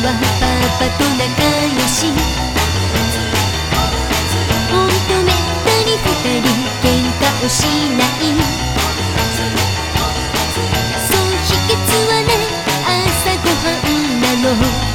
はパパと仲良し。ほんとめったに二人喧嘩をしない。そう秘訣はね朝ごはんなの。